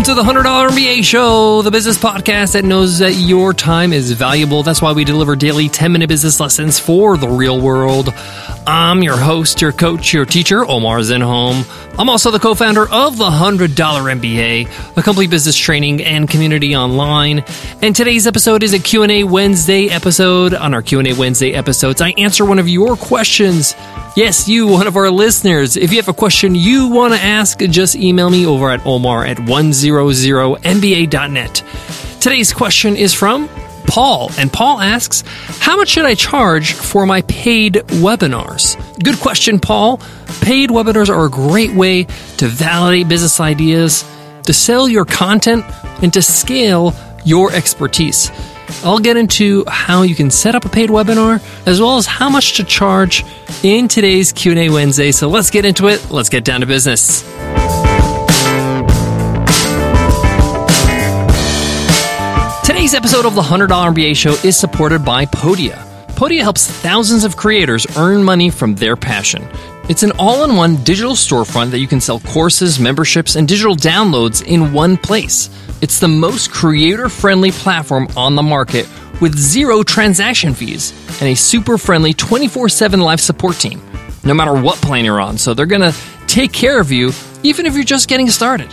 Welcome to the $100 MBA Show, the business podcast that knows that your time is valuable. That's why we deliver daily 10 minute business lessons for the real world. I'm your host, your coach, your teacher, Omar Zenhom. I'm also the co-founder of the $100 MBA, a complete business training and community online. And today's episode is a Q&A Wednesday episode. On our Q&A Wednesday episodes, I answer one of your questions. Yes, you, one of our listeners. If you have a question you want to ask, just email me over at omar at 100mba.net. Today's question is from Paul, and Paul asks, How much should I charge for my paid webinars? Good question, Paul. Paid webinars are a great way to validate business ideas, to sell your content, and to scale your expertise. I'll get into how you can set up a paid webinar as well as how much to charge in today's Q&A Wednesday. So let's get into it. Let's get down to business. Today's episode of the $100 MBA show is supported by Podia. Podia helps thousands of creators earn money from their passion. It's an all in one digital storefront that you can sell courses, memberships, and digital downloads in one place. It's the most creator friendly platform on the market with zero transaction fees and a super friendly 24 7 live support team, no matter what plan you're on. So they're going to take care of you even if you're just getting started.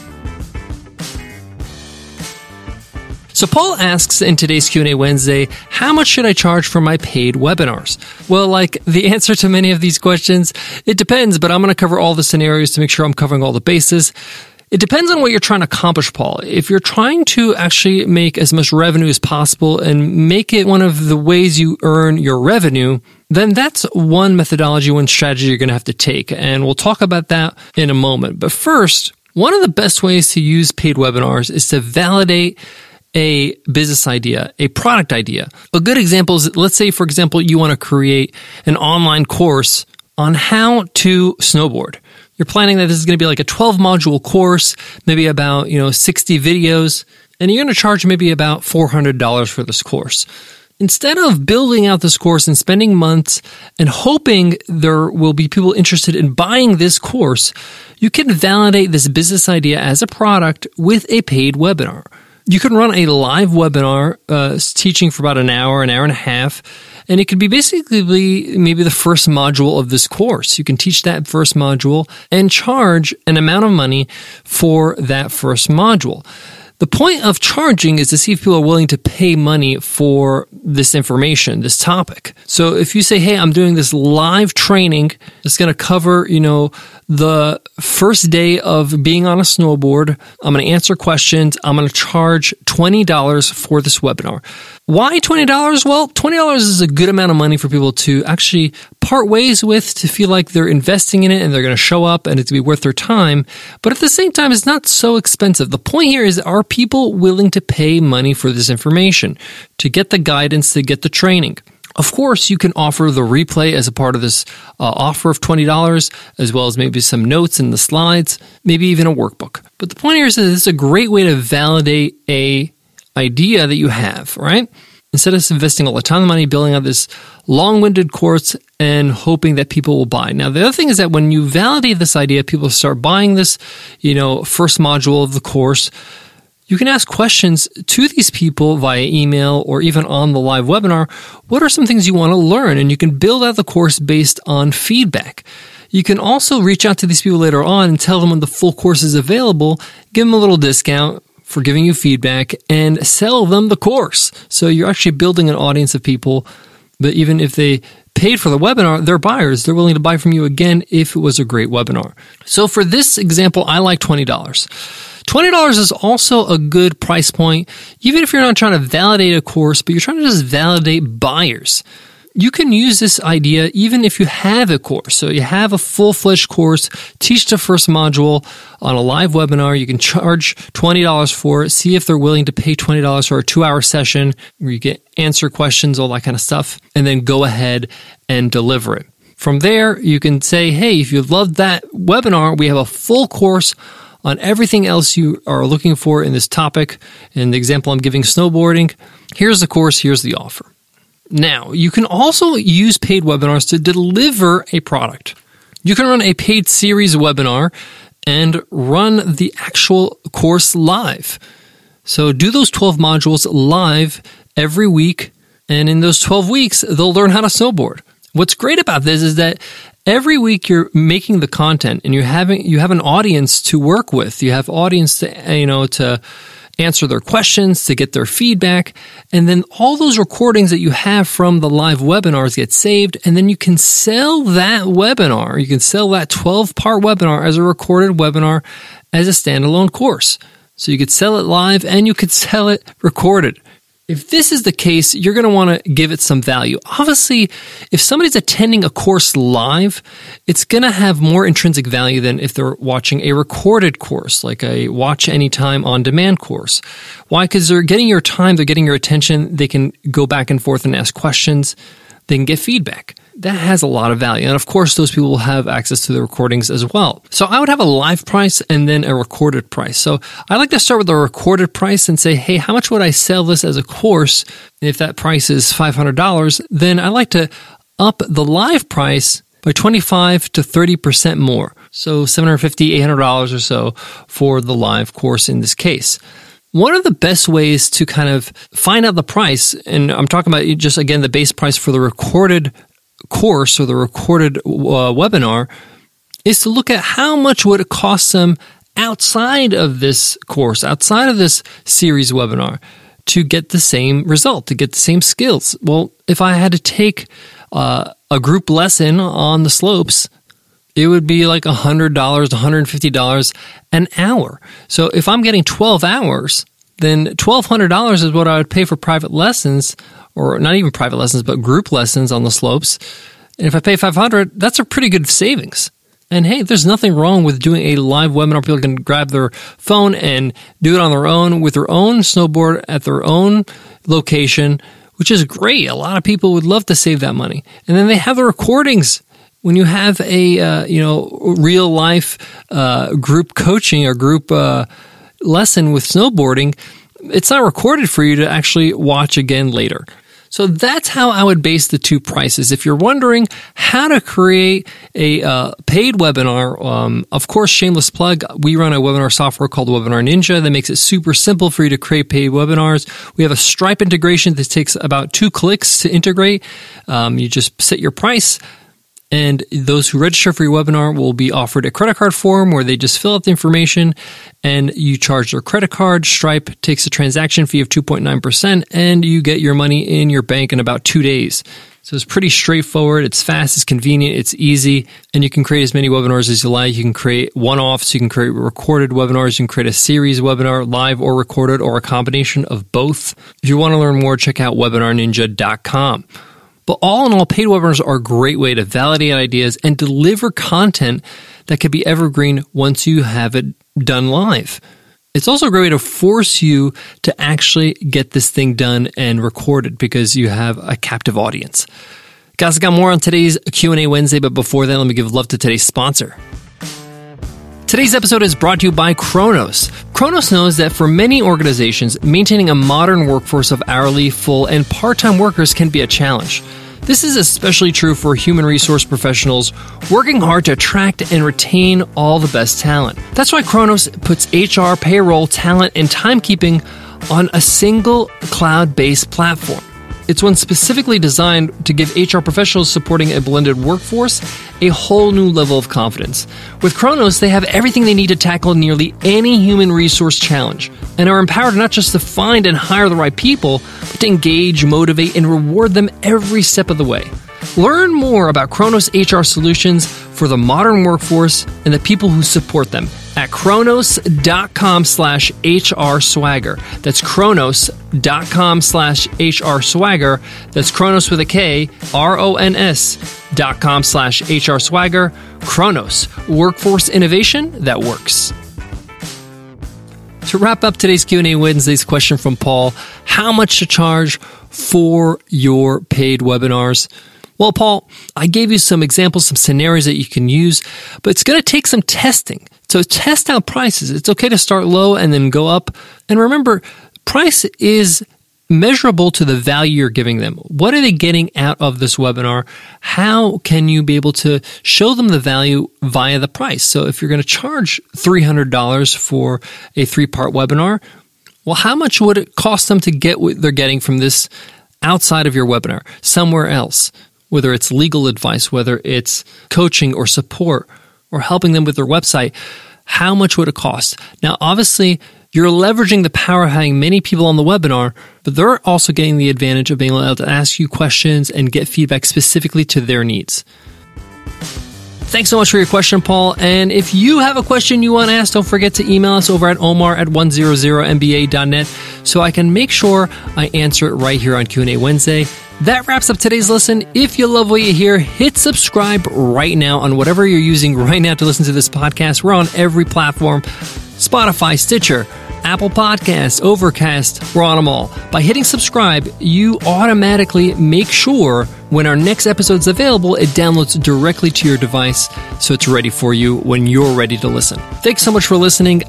So Paul asks in today's Q&A Wednesday, how much should I charge for my paid webinars? Well, like the answer to many of these questions, it depends, but I'm going to cover all the scenarios to make sure I'm covering all the bases. It depends on what you're trying to accomplish, Paul. If you're trying to actually make as much revenue as possible and make it one of the ways you earn your revenue, then that's one methodology, one strategy you're going to have to take. And we'll talk about that in a moment. But first, one of the best ways to use paid webinars is to validate a business idea, a product idea. A good example is, let's say, for example, you want to create an online course on how to snowboard. You're planning that this is going to be like a 12 module course, maybe about, you know, 60 videos, and you're going to charge maybe about $400 for this course. Instead of building out this course and spending months and hoping there will be people interested in buying this course, you can validate this business idea as a product with a paid webinar. You can run a live webinar uh, teaching for about an hour, an hour and a half, and it could be basically maybe the first module of this course. You can teach that first module and charge an amount of money for that first module. The point of charging is to see if people are willing to pay money for this information, this topic. So if you say, Hey, I'm doing this live training, it's going to cover, you know, the first day of being on a snowboard. I'm going to answer questions. I'm going to charge $20 for this webinar. Why $20? Well, $20 is a good amount of money for people to actually part ways with to feel like they're investing in it and they're going to show up and it's to be worth their time. But at the same time, it's not so expensive. The point here is are people willing to pay money for this information to get the guidance, to get the training? Of course, you can offer the replay as a part of this uh, offer of $20, as well as maybe some notes in the slides, maybe even a workbook. But the point here is that this is a great way to validate a idea that you have, right? Instead of investing all the time and money building out this long-winded course and hoping that people will buy. Now, the other thing is that when you validate this idea, people start buying this, you know, first module of the course. You can ask questions to these people via email or even on the live webinar. What are some things you want to learn? And you can build out the course based on feedback. You can also reach out to these people later on and tell them when the full course is available, give them a little discount, for giving you feedback and sell them the course. So you're actually building an audience of people But even if they paid for the webinar, they're buyers. They're willing to buy from you again if it was a great webinar. So for this example, I like $20. $20 is also a good price point, even if you're not trying to validate a course, but you're trying to just validate buyers you can use this idea even if you have a course. So you have a full fledged course, teach the first module on a live webinar. You can charge $20 for it. See if they're willing to pay $20 for a two hour session where you get answer questions, all that kind of stuff, and then go ahead and deliver it. From there, you can say, Hey, if you loved that webinar, we have a full course on everything else you are looking for in this topic. In the example I'm giving snowboarding, here's the course, here's the offer. Now, you can also use paid webinars to deliver a product. You can run a paid series webinar and run the actual course live. So do those 12 modules live every week. And in those 12 weeks, they'll learn how to snowboard. What's great about this is that every week you're making the content and you having you have an audience to work with. You have audience to you know to answer their questions, to get their feedback. And then all those recordings that you have from the live webinars get saved. And then you can sell that webinar. You can sell that 12 part webinar as a recorded webinar as a standalone course. So you could sell it live and you could sell it recorded. If this is the case, you're going to want to give it some value. Obviously, if somebody's attending a course live, it's going to have more intrinsic value than if they're watching a recorded course, like a watch anytime on demand course. Why? Because they're getting your time, they're getting your attention, they can go back and forth and ask questions, they can get feedback that has a lot of value. And of course, those people will have access to the recordings as well. So I would have a live price and then a recorded price. So I like to start with a recorded price and say, hey, how much would I sell this as a course? And if that price is $500, then I like to up the live price by 25 to 30% more. So $750, $800 or so for the live course in this case. One of the best ways to kind of find out the price, and I'm talking about just again the base price for the recorded course or the recorded uh, webinar is to look at how much would it cost them outside of this course, outside of this series webinar to get the same result, to get the same skills. Well, if I had to take uh, a group lesson on the slopes, it would be like $100, $150 an hour. So if I'm getting 12 hours, then $1,200 is what I would pay for private lessons or not even private lessons, but group lessons on the slopes. And if I pay 500, that's a pretty good savings. And hey, there's nothing wrong with doing a live webinar. People can grab their phone and do it on their own with their own snowboard at their own location, which is great. A lot of people would love to save that money. And then they have the recordings. When you have a uh, you know real life uh, group coaching or group uh, lesson with snowboarding, it's not recorded for you to actually watch again later. So that's how I would base the two prices. If you're wondering how to create a uh, paid webinar, um, of course, shameless plug, we run a webinar software called Webinar Ninja that makes it super simple for you to create paid webinars. We have a Stripe integration that takes about two clicks to integrate. Um, you just set your price and those who register for your webinar will be offered a credit card form where they just fill out the information and you charge their credit card. Stripe takes a transaction fee of 2.9% and you get your money in your bank in about two days. So it's pretty straightforward. It's fast, it's convenient, it's easy, and you can create as many webinars as you like. You can create one offs, you can create recorded webinars, you can create a series webinar, live or recorded, or a combination of both. If you want to learn more, check out webinarninja.com. But all in all, paid webinars are a great way to validate ideas and deliver content that can be evergreen once you have it done live. It's also a great way to force you to actually get this thing done and recorded because you have a captive audience. Guys, I got more on today's Q&A Wednesday, but before that, let me give love to today's sponsor. Today's episode is brought to you by Kronos. Kronos knows that for many organizations, maintaining a modern workforce of hourly, full, and part time workers can be a challenge. This is especially true for human resource professionals working hard to attract and retain all the best talent. That's why Kronos puts HR, payroll, talent, and timekeeping on a single cloud based platform. It's one specifically designed to give HR professionals supporting a blended workforce a whole new level of confidence. With Kronos, they have everything they need to tackle nearly any human resource challenge and are empowered not just to find and hire the right people, but to engage, motivate, and reward them every step of the way. Learn more about Kronos HR solutions for the modern workforce and the people who support them at kronos.com slash HR swagger. That's kronos.com slash HR swagger. That's Kronos with a K, R O N S dot com slash HR swagger. Kronos, workforce innovation that works. To wrap up today's Q&A Wednesday's question from Paul, how much to charge for your paid webinars? Well, Paul, I gave you some examples, some scenarios that you can use, but it's going to take some testing. So test out prices. It's okay to start low and then go up. And remember, price is measurable to the value you're giving them. What are they getting out of this webinar? How can you be able to show them the value via the price? So if you're going to charge $300 for a three part webinar, well, how much would it cost them to get what they're getting from this outside of your webinar, somewhere else? Whether it's legal advice, whether it's coaching or support or helping them with their website, how much would it cost? Now, obviously, you're leveraging the power of having many people on the webinar, but they're also getting the advantage of being able to ask you questions and get feedback specifically to their needs. Thanks so much for your question, Paul. And if you have a question you want to ask, don't forget to email us over at omar at 100mba.net so I can make sure I answer it right here on Q&A Wednesday. That wraps up today's listen. If you love what you hear, hit subscribe right now on whatever you're using right now to listen to this podcast. We're on every platform Spotify, Stitcher, Apple Podcasts, Overcast, we're on them all. By hitting subscribe, you automatically make sure when our next episode's available, it downloads directly to your device so it's ready for you when you're ready to listen. Thanks so much for listening.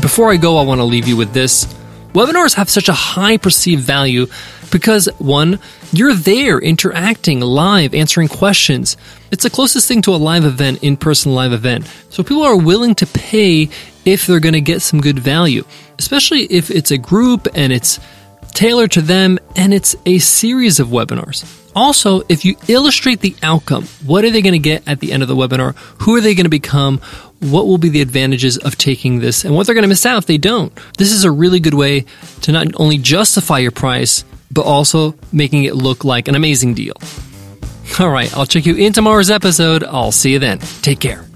Before I go, I want to leave you with this. Webinars have such a high perceived value because one, you're there interacting live, answering questions. It's the closest thing to a live event, in person live event. So people are willing to pay if they're going to get some good value, especially if it's a group and it's tailored to them and it's a series of webinars. Also, if you illustrate the outcome, what are they going to get at the end of the webinar? Who are they going to become? What will be the advantages of taking this and what they're going to miss out if they don't? This is a really good way to not only justify your price, but also making it look like an amazing deal. All right, I'll check you in tomorrow's episode. I'll see you then. Take care.